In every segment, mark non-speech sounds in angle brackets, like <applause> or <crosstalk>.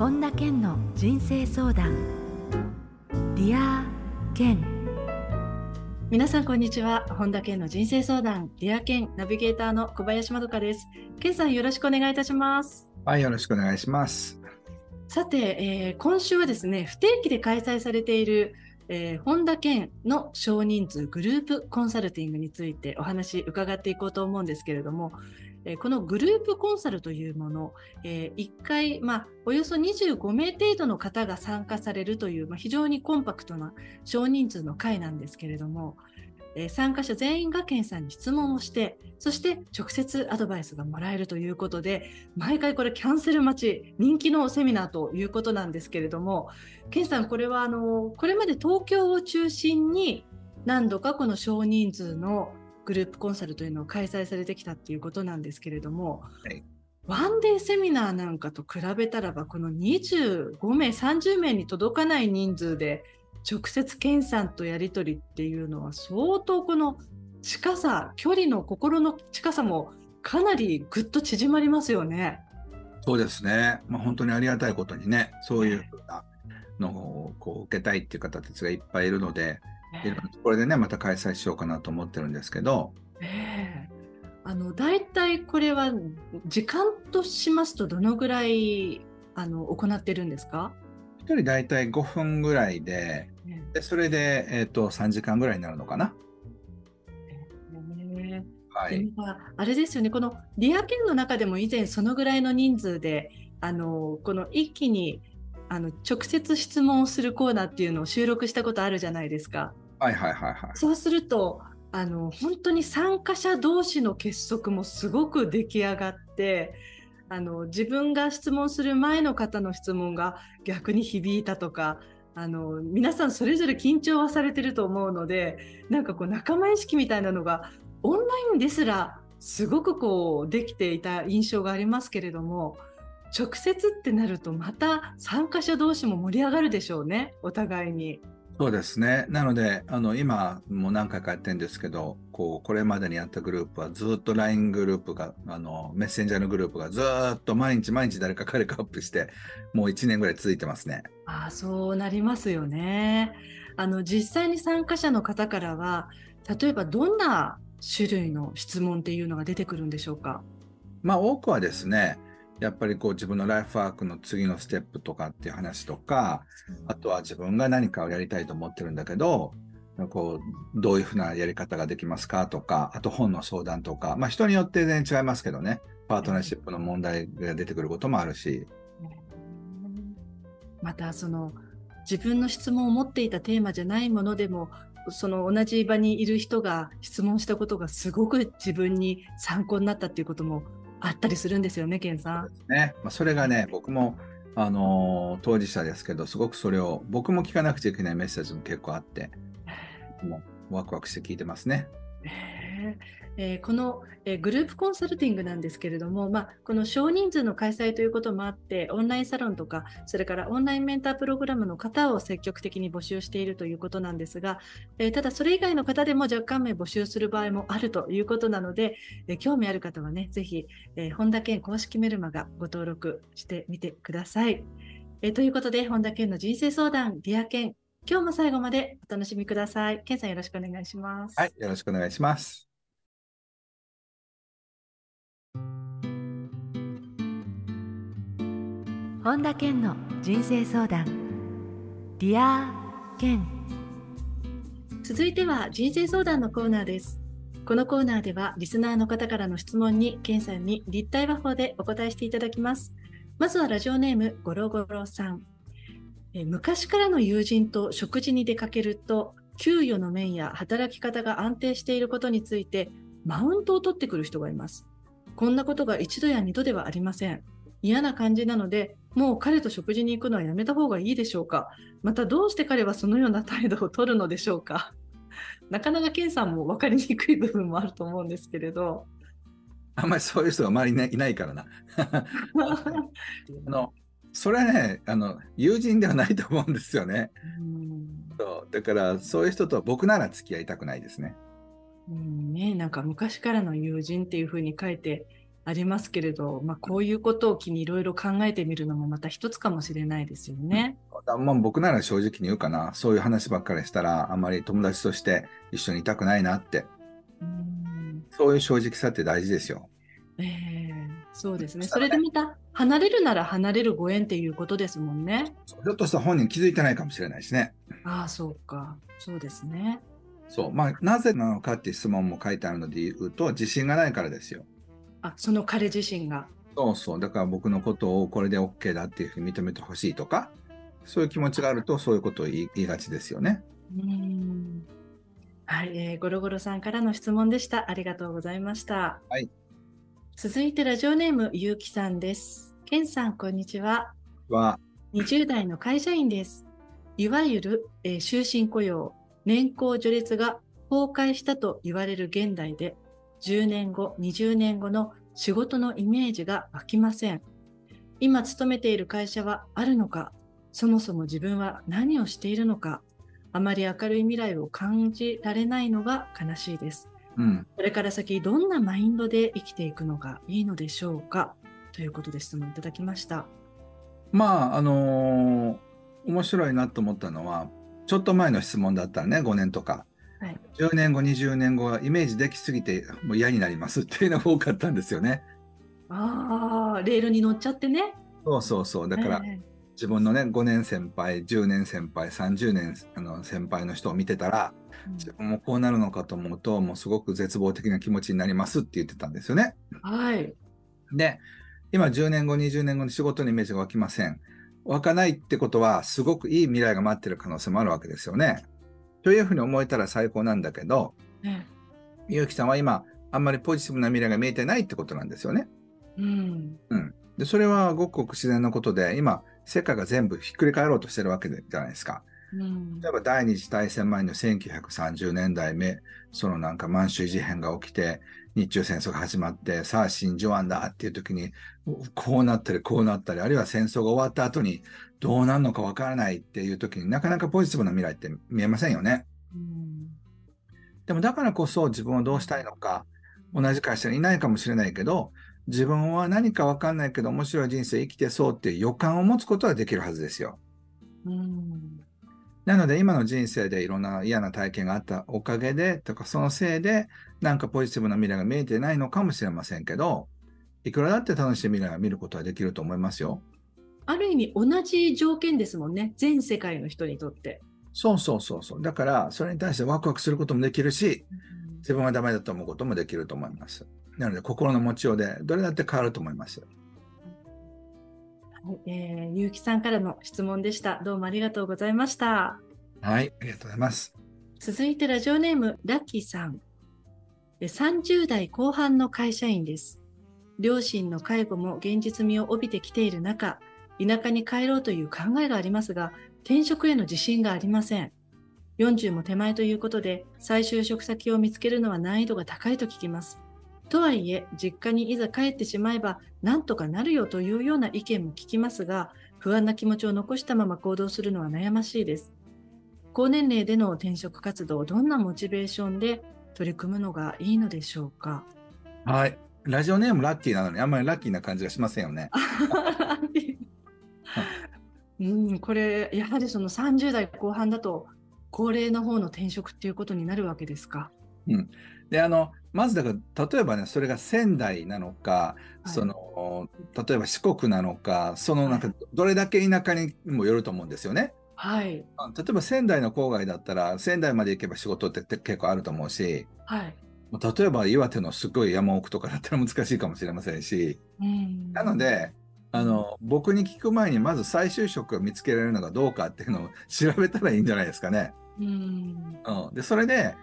本田健の人生相談。 Dear Ken。皆さんこんにちは。本田健の人生相談。 Dear Ken。ナビゲーターの小林まどかです。健さんよろしくお願いいたします。はいよろしくお願いします。さて、えー、今週はですね不定期で開催されているえー、本田健の少人数グループコンサルティングについてお話伺っていこうと思うんですけれども、このグループコンサルというもの、え、1回、まあ、およそ25名程度の方が参加されるという、まあ、非常にコンパクトな少人数の会なんですけれども、参加者全員が健さんに質問をして、そして直接アドバイスがもらえるということで、毎回これキャンセル待ち、人気のセミナーということなんですけれども、健さん、これはあの、これまで東京を中心に何度かこの少人数のグループコンサルというのを開催されてきたっていうことなんですけれども、はい、ワンデーセミナーなんかと比べたらば、この25名、30名に届かない人数で、直接健さんとやり取りっていうのは相当この近さ距離の心の近さもかなりぐっと縮まりますよね。そうですね、まあ、本当にありがたいことにねそういうふうなのをこう受けたいっていう方たちがいっぱいいるので、えー、これでねまた開催しようかなと思ってるんですけど。えーあの大体これは時間としますとどのぐらいあの行ってるんですか？1人大体5分ぐらいで、でそれで、えーと、3時間ぐらいになるのかな。えー、はい、あれですよね、このリア圏の中でも以前そのぐらいの人数で、あのこの一気にあの直接質問をするコーナーっていうのを収録したことあるじゃないですか。はいはいはいはい。そうすると、あの本当に参加者同士の結束もすごく出来上がって、あの自分が質問する前の方の質問が逆に響いたとかあの皆さんそれぞれ緊張はされてると思うのでなんかこう仲間意識みたいなのがオンラインですらすごくこうできていた印象がありますけれども直接ってなるとまた参加者同士も盛り上がるでしょうねお互いに。そうですね。なので、あの、今も何回かやってるんですけど、こう、これまでにやったグループはずっと LINE グループが、あの、メッセンジャーのグループがずっと毎日毎日誰か彼かアップして、もう1年ぐらい続いてますね。ああ、そうなりますよね。あの、実際に参加者の方からは、例えばどんな種類の質問っていうのが出てくるんでしょうか？まあ、多くはですね、やっぱりこう自分のライフワークの次のステップとかっていう話とか、あとは自分が何かをやりたいと思ってるんだけど、こう、どういうふうなやり方ができますかとか、あと本の相談とか、まあ人によって全然違いますけどね、パートナーシップの問題が出てくることもあるし。またその、自分の質問を持っていたテーマじゃないものでも、その同じ場にいる人が質問したことがすごく自分に参考になったっていうこともあったりするんですよね、ケンさん。ね、まあ、それがね、僕も、あのー、当事者ですけど、すごくそれを、僕も聞かなくちゃいけないメッセージも結構あって、<laughs> もうワクワクして聞いてますね。えー、この、えー、グループコンサルティングなんですけれども、まあ、この少人数の開催ということもあって、オンラインサロンとか、それからオンラインメンタープログラムの方を積極的に募集しているということなんですが、えー、ただそれ以外の方でも若干名募集する場合もあるということなので、え興味ある方はね、ぜひ、え、本田健公式メルマガご登録してみてください。えということで、本田健の人生相談、 Dear Ken、今日も最後までお楽しみください。健さんよろしくお願いします。はい、よろしくお願いします。本田健の人生相談。 Dear Ken。続いては人生相談のコーナーです。このコーナーではリスナーの方からの質問に健さんに立体話法でお答えしていただきます。まずはラジオネームゴロゴロさん。え昔からの友人と食事に出かけると給与の面や働き方が安定していることについてマウントを取ってくる人がいます。こんなことが一度や二度ではありません。嫌な感じなので、もう彼と食事に行くのはやめた方がいいでしょうか？またどうして彼はそのような態度を取るのでしょうか？<laughs> なかなかケンさんも分かりにくい部分もあると思うんですけれど。あんまりそういう人が周りにいないからな。<laughs> あのそれはねあの、友人ではないと思うんですよね。そうだから、そういう人と僕なら付き合いたくないですね。うんね、なんか昔からの友人っていうふうに書いてありますけれど、まあ、こういうことを機にいろいろ考えてみるのもまた一つかもしれないですよね。だまあ、僕なら正直に言うかな。そういう話ばっかりしたら、あまり友達として一緒にいたくないなって。うんそういう正直さって大事ですよ。ええそうですね。それでまた離れるなら離れるご縁っていうことですもんね。ひょっとしたら本人気づいてないかもしれないしね。ああ、そうか。そうですね。そう。まあ、なぜなのかっていう質問も書いてあるので言うと、自信がないからですよ。あ、その彼自身が。そうそう。だから僕のことをこれで OK だっていうふうに認めてほしいとか、そういう気持ちがあると、そういうことを言いがちですよね。うん。はい、えーゴロゴロさんからの質問でした。ありがとうございました。はい。続いてラジオネームゆうきさんです。けんさん、こんにちは。は、20代の会社員です。いわゆる、えー終身雇用、年功序列が崩壊したと言われる現代で、10年後、20年後の仕事のイメージが湧きません。今勤めている会社はあるのか、そもそも自分は何をしているのか、あまり明るい未来を感じられないのが悲しいです。うん。これから先、どんなマインドで生きていくのがいいのでしょうか？ということで質問いただきました。まあ、あのー面白いなと思ったのは、ちょっと前の質問だったらね、5年とか、はい10年後、20年後はイメージできすぎてもう嫌になりますっていうのが多かったんですよね。ああ、レールに乗っちゃってね。そうそうそう。だから、え自分のね、5年先輩、10年先輩、30年あの先輩の人を見てたら、え自分もこうなるのかと思うと、もうすごく絶望的な気持ちになりますって言ってたんですよね。はい。で、今10年後、20年後に仕事のイメージが湧きません。湧かないってことは、すごくいい未来が待ってる可能性もあるわけですよね。というふうに思えたら最高なんだけど、ねゆうきさんは今、あんまりポジティブな未来が見えてないってことなんですよね。うん。で、それはごくごく自然なことで、今、世界が全部ひっくり返ろうとしてるわけじゃないですか。うん例えば第二次大戦前の1930年代目、そのなんか満州事変が起きて、日中戦争が始まって、さあ真珠湾だっていう時に、こうなったりこうなったり、あるいは戦争が終わった後にどうなるのかわからないっていう時になかなかポジティブな未来って見えませんよね。うんでもだからこそ自分をどうしたいのか、同じ会社にいないかもしれないけど、自分は何かわかんないけど面白い人生生きてそうっていう予感を持つことはできるはずですよ。うんなので今の人生でいろんな嫌な体験があったおかげでとかそのせいでなんかポジティブな未来が見えてないのかもしれませんけどいくらだって楽しい未来を見ることはできると思いますよ。ある意味同じ条件ですもんね。全世界の人にとって。そうそうそうそう。だからそれに対してワクワクすることもできるし自分はダメだと思うこともできると思います。なので心の持ちようでどれだって変わると思います。はいえー、ゆうきさんからの質問でした。どうもありがとうございました。はい、ありがとうございます。続いてラジオネームラッキーさん。え30代後半の会社員です。両親の介護も現実味を帯びてきている中、田舎に帰ろうという考えがありますが、転職への自信がありません。40も手前ということで、再就職先を見つけるのは難易度が高いと聞きます。とはいえ、実家にいざ帰ってしまえば、なんとかなるよというような意見も聞きますが、不安な気持ちを残したまま行動するのは悩ましいです。高年齢での転職活動、どんなモチベーションで取り組むのがいいのでしょうか？はい。ラジオネームラッキーなのにあんまりラッキーな感じがしませんよね。<laughs> うん、これ、やはりその30代後半だと、高齢の方の転職っていうことになるわけですか？で、あの、まずだから、例えばね、それが仙台なのか、はいその、例えば四国なのか、そのなんか、どれだけ田舎にもよると思うんですよね。はい。あ例えば仙台の郊外だったら、仙台まで行けば仕事って結構あると思うし、はい。例えば岩手のすごい山奥とかだったら難しいかもしれませんし、うんなの、で、あの、僕に聞く前にまず再就職を見つけられるのがどうかっていうのを調べたらいいんじゃないですかね。うん、うん、でそれで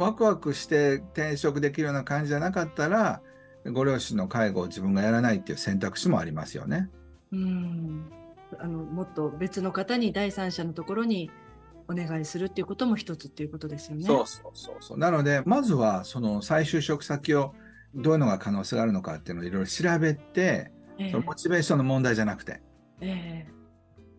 ワクワクして転職できるような感じじゃなかったらご両親の介護を自分がやらないっていう選択肢もありますよね。うん。あの、もっと別の方に第三者のところにお願いするっていうことも一つっていうことですよね。そうそうそうそう。なのでまずはその再就職先をどういうのが可能性があるのかっていうのをいろいろ調べて、ええそのモチベーションの問題じゃなくて。え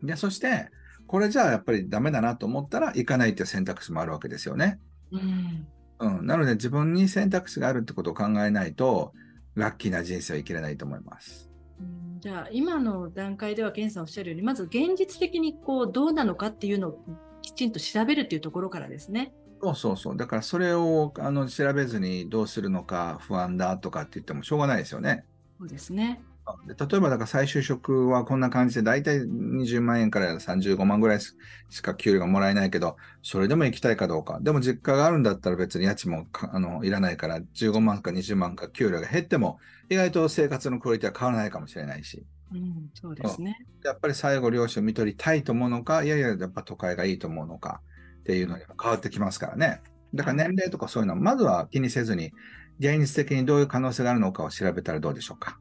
でそしてこれじゃあやっぱりダメだなと思ったら行かないっていう選択肢もあるわけですよね。えうん。うん、なので自分に選択肢があるってことを考えないとラッキーな人生を生きれないと思います。うんじゃあ今の段階では健さんおっしゃるようにまず現実的にこうどうなのかっていうのをきちんと調べるっていうところからですね。そうそうそう。だからそれをあの調べずにどうするのか不安だとかって言ってもしょうがないですよね。そうですね。で例えばだから再就職はこんな感じで大体20万円から35万ぐらいしか給料がもらえないけど、それでも行きたいかどうか。でも実家があるんだったら別に家賃もかあのいらないから15万か20万か給料が減っても意外と生活のクオリティは変わらないかもしれないし。うん、そうですね。やっぱり最後両親を見取りたいと思うのか、いやいや、やっぱ都会がいいと思うのかっていうのにも変わってきますからね。だから年齢とかそういうのは、まずは気にせずに、現実的にどういう可能性があるのかを調べたらどうでしょうか。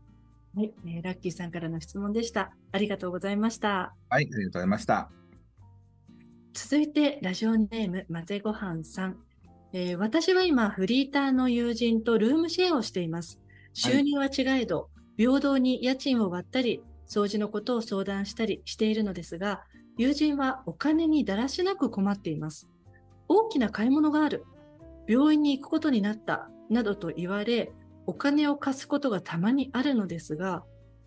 はい、えーラッキーさんからの質問でした。ありがとうございました。はい、ありがとうございました。続いてラジオネームまぜごはんさん、えー私は今フリーターの友人とルームシェアをしています収入は違えど、平等に家賃を割ったり掃除のことを相談したりしているのですが友人はお金にだらしなく困っています大きな買い物がある病院に行くことになったなどと言われお金を貸すことがたまにあるのですが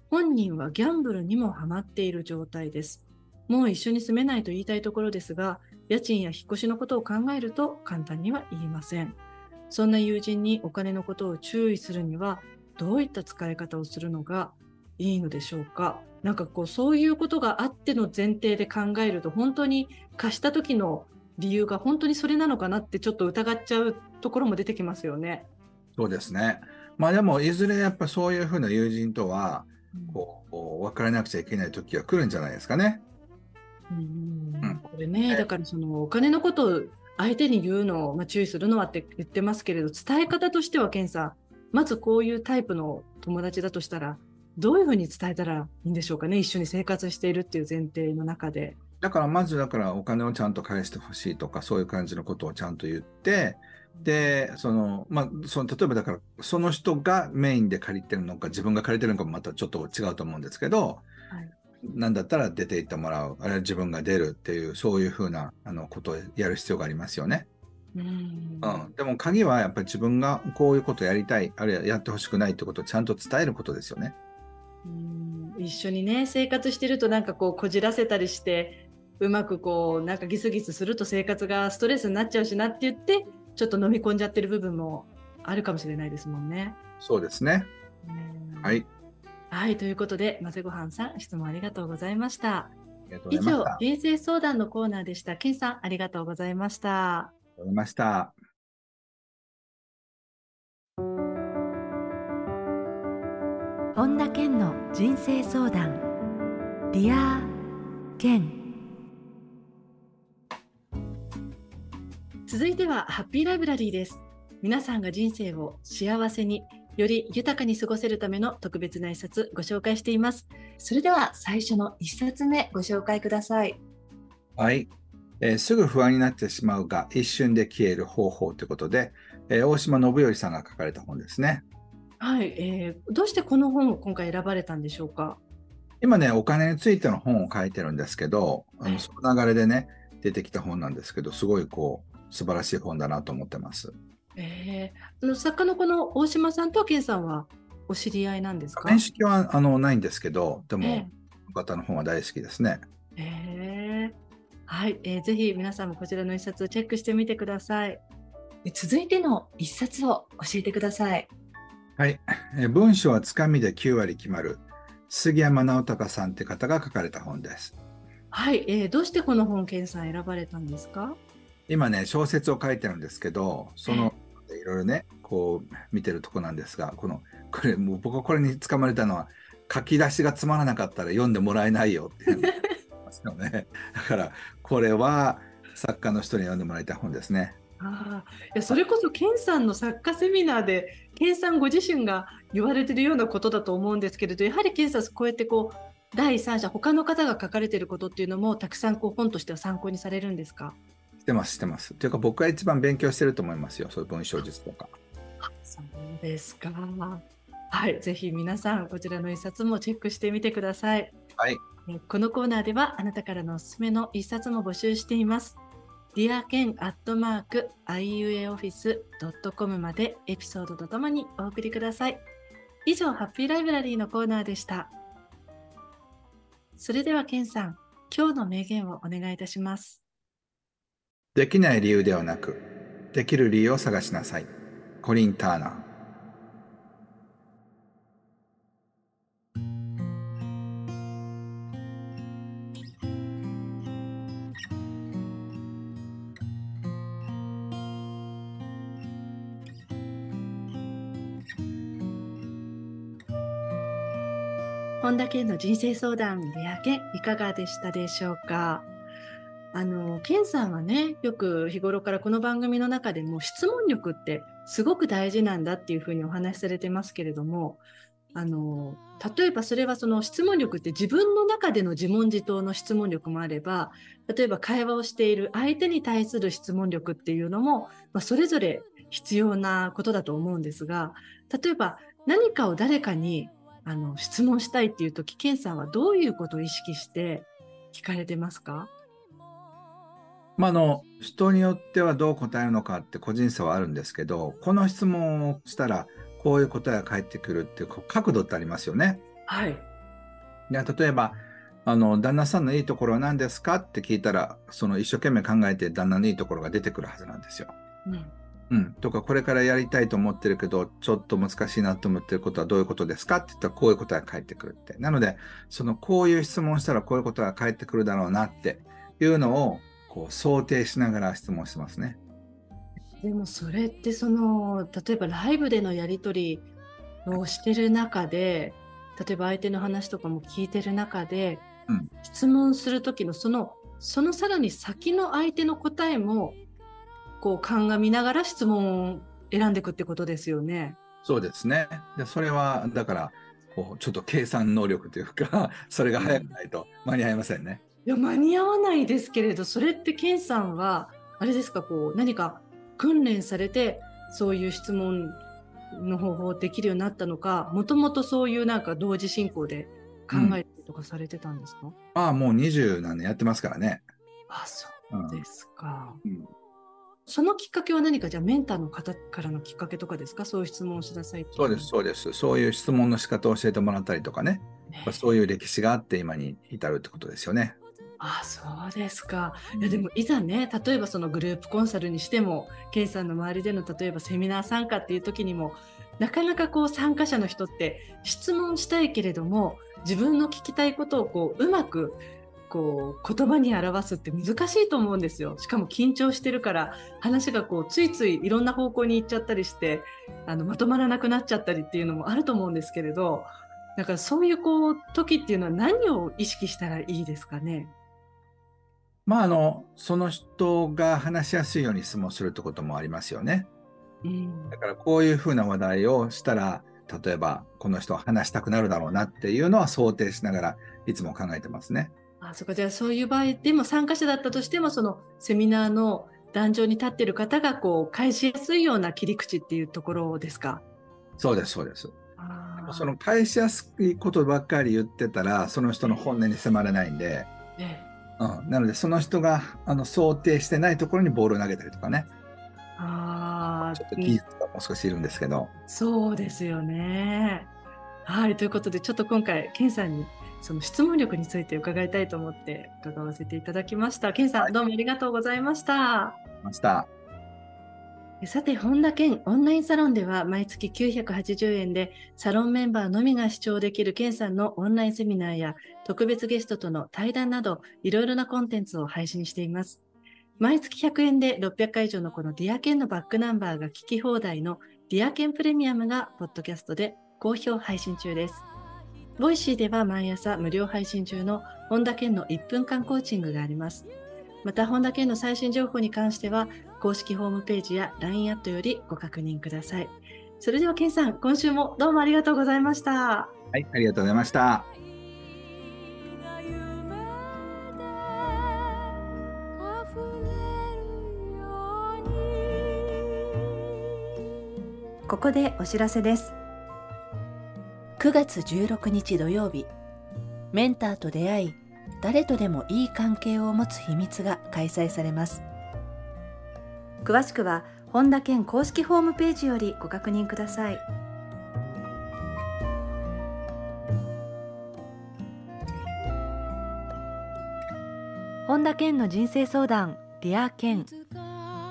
本人はギャンブルにもハマっている状態ですもう一緒に住めないと言いたいところですが、家賃や引っ越しのことを考えると簡単には言いません。そんな友人にお金のことを注意するには、どういった使い方をするのがいいのでしょうか。なんかこう、そういうことがあっての前提で考えると、本当に貸した時の理由が本当にそれなのかなってちょっと疑っちゃうところも出てきますよね。そうですね。まあでも、いずれやっぱそういうふうな友人とは、こう、別れなくちゃいけない時が来るんじゃないですかね。うんうんこれね、だからそのお金のことを相手に言うのを、まあ、注意するのはって言ってますけれど、伝え方としては、ケンさん、まずこういうタイプの友達だとしたら、どういうふうに伝えたらいいんでしょうかね、一緒に生活しているっていう前提の中で。だからまずだからお金をちゃんと返してほしいとかそういう感じのことをちゃんと言ってでそのまあその例えばだからその人がメインで借りてるのか自分が借りてるのかもまたちょっと違うと思うんですけど、はい。なんだったら出て行ってもらう。あるいは自分が出るっていうそういうふうなあのことをやる必要がありますよね。うん。うん、でも鍵はやっぱり自分がこういうことをやりたいあるいはやってほしくないってことをちゃんと伝えることですよね。うん。一緒にね、生活してるとなんかこうこじらせたりして、うまくこうなんかギスギスすると生活がストレスになっちゃうしなって言って、ちょっと飲み込んじゃってる部分もあるかもしれないですもんね。そうですね。うんはい。はい、ということで、まぜごはんさん、質問ありがとうございました。以上人生相談のコーナーでした。健さん、ありがとうございました。ありがとうございました。本田健の人生相談 Dear Ken 続いては、ハッピーライブラリーです。皆さんが人生を幸せに、より豊かに過ごせるための特別な一冊ご紹介しています。それでは、最初の一冊目ご紹介ください。はい、えーすぐ不安になってしまうが一瞬で消える方法ということで、えー大島信頼さんが書かれた本ですね。はい、えーどうしてこの本を今回選ばれたんでしょうか？今ね、お金についての本を書いてるんですけど、あはいのその流れでね、出てきた本なんですけど、すごいこう、素晴らしい本だなと思ってます。えー、あの作家のこの大島さんとケンさんはお知り合いなんですか？面識はあのないんですけど、でも、ええこの方の本は大好きですね。えーはい、えーぜひ皆さんもこちらの一冊をチェックしてみてください。え続いての一冊を教えてください。はい、えー文章はつかみで9割決まる。杉山直隆さんって方が書かれた本です。はい、えーどうしてこの本、ケンさん選ばれたんですか？今ね、小説を書いてるんですけど、その、いろいろね、こう、見てるとこなんですが、この、これ、もう僕はこれに掴まれたのは、書き出しがつまらなかったら読んでもらえないよっていうのがありますよね。だから、これは作家の人に読んでもらいたい本ですね。ああ、いやそれこそケンさんの作家セミナーで、ケンさんご自身が言われてるようなことだと思うんですけれど、やはりケンさん、こうやってこう、第三者、他の方が書かれてることっていうのも、たくさんこう本としては参考にされるんですか？してます、してます。というか、僕が一番勉強してると思いますよ。そういう文章術とか。そうですか。はい、ぜひ皆さん、こちらの一冊もチェックしてみてください。はい。えこのコーナーでは、あなたからのおすすめの一冊も募集しています。ディアケンアットマーク IUAOFFICE.com までエピソードとともにお送りください。以上、ハッピーライブラリーのコーナーでした。それでは、ケンさん、今日の名言をお願いいたします。できない理由ではなく、できる理由を探しなさい。コリン・ターナー。本田健の人生相談レア健いかがでしたでしょうか？あの健さんはねよく日頃からこの番組の中でも質問力ってすごく大事なんだっていうふうにお話しされてますけれどもあの例えばそれはその質問力って自分の中での自問自答の質問力もあれば例えば会話をしている相手に対する質問力っていうのも、まあ、それぞれ必要なことだと思うんですが例えば何かを誰かにあの質問したいっていう時健さんはどういうことを意識して聞かれてますか？まあ、あの人によってはどう答えるのかって個人差はあるんですけどこの質問をしたらこういう答えが返ってくるっていう角度ってありますよね。はい。で例えばあの旦那さんのいいところは何ですかって聞いたらその一生懸命考えて旦那のいいところが出てくるはずなんですよ。うん。うん、とかこれからやりたいと思ってるけどちょっと難しいなと思ってることはどういうことですかって言ったらこういう答えが返ってくるってなのでそのこういう質問したらこういうことが返ってくるだろうなっていうのをこう想定しながら質問してますね。でもそれってその例えばライブでのやり取りをしてる中で例えば相手の話とかも聞いてる中で、うん質問する時のそのそのさらに先の相手の答えもこう鑑みながら質問を選んでいくってことですよね。そうですね。でそれはだからこうちょっと計算能力というか <laughs> それが早くないと間に合いませんね。いや間に合わないですけれどそれってケンさんはあれですかこう何か訓練されてそういう質問の方法できるようになったのかもともとそういうなんか同時進行で考えたりとかされてたんですか、ああもう二十何年やってますからね。あそうですか、うんそのきっかけは何かじゃあメンターの方からのきっかけとかですか？そういう質問をしなさいそうですそうです。そういう質問の仕方を教えてもらったりとかね。ねまあそういう歴史があって今に至るってことですよね。あそうですか。いやでもいざね例えばそのグループコンサルにしてもケイさんの周りでの例えばセミナー参加っていう時にもなかなかこう参加者の人って質問したいけれども自分の聞きたいことをこううまくこう言葉に表すって難しいと思うんですよ。しかも緊張してるから話がこうついついいろんな方向に行っちゃったりしてあのまとまらなくなっちゃったりっていうのもあると思うんですけれどだからそういうこう時っていうのは何を意識したらいいですかね？まああのその人が話しやすいように質問するってこともありますよね。うんだからこういうふうな話題をしたら例えばこの人は話したくなるだろうなっていうのは想定しながらいつも考えてますね。あそこじゃあそういう場合でも参加者だったとしてもそのセミナーの壇上に立っている方がこう返しやすいような切り口っていうところですか？そうですそうです。あーその返しやすいことばっかり言ってたらその人の本音に迫れないんで、ええうん、なのでその人があの想定してないところにボールを投げたりとかねあーちょっと技術がもう少しいるんですけど、そうですよね。はいということでちょっと今回ケンさんにその質問力について伺いたいと思って伺わせていただきました。ケンさん、はいどうもありがとうございました。ました。さて、本田健オンラインサロンでは毎月980円でサロンメンバーのみが視聴できる健さんのオンラインセミナーや特別ゲストとの対談などいろいろなコンテンツを配信しています。毎月100円で600回以上のこの Dear Ken のバックナンバーが聞き放題の Dear Ken プレミアムがポッドキャストで好評配信中です。 Voicy では毎朝無料配信中の本田健の1分間コーチングがあります。また本田健の最新情報に関しては公式ホームページや LINE アットよりご確認ください。それでは健さん、今週もどうもありがとうございました。はい、ありがとうございました。ここでお知らせです9月16日土曜日メンターと出会い誰とでもいい関係を持つ秘密が開催されます詳しくは本田健公式ホームページよりご確認ください。本田健の人生相談 Dear Ken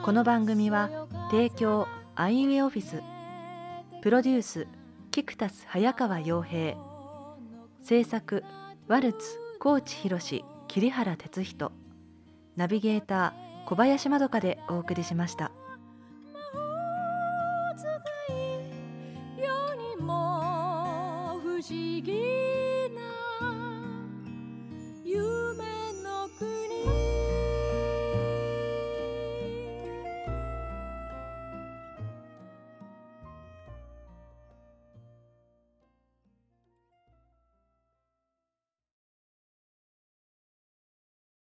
この番組は提供アイウェイオフィス。プロデュース菊田早川洋平。制作ワルツ高知博桐原哲人。ナビゲーター小林まどかでお送りしました。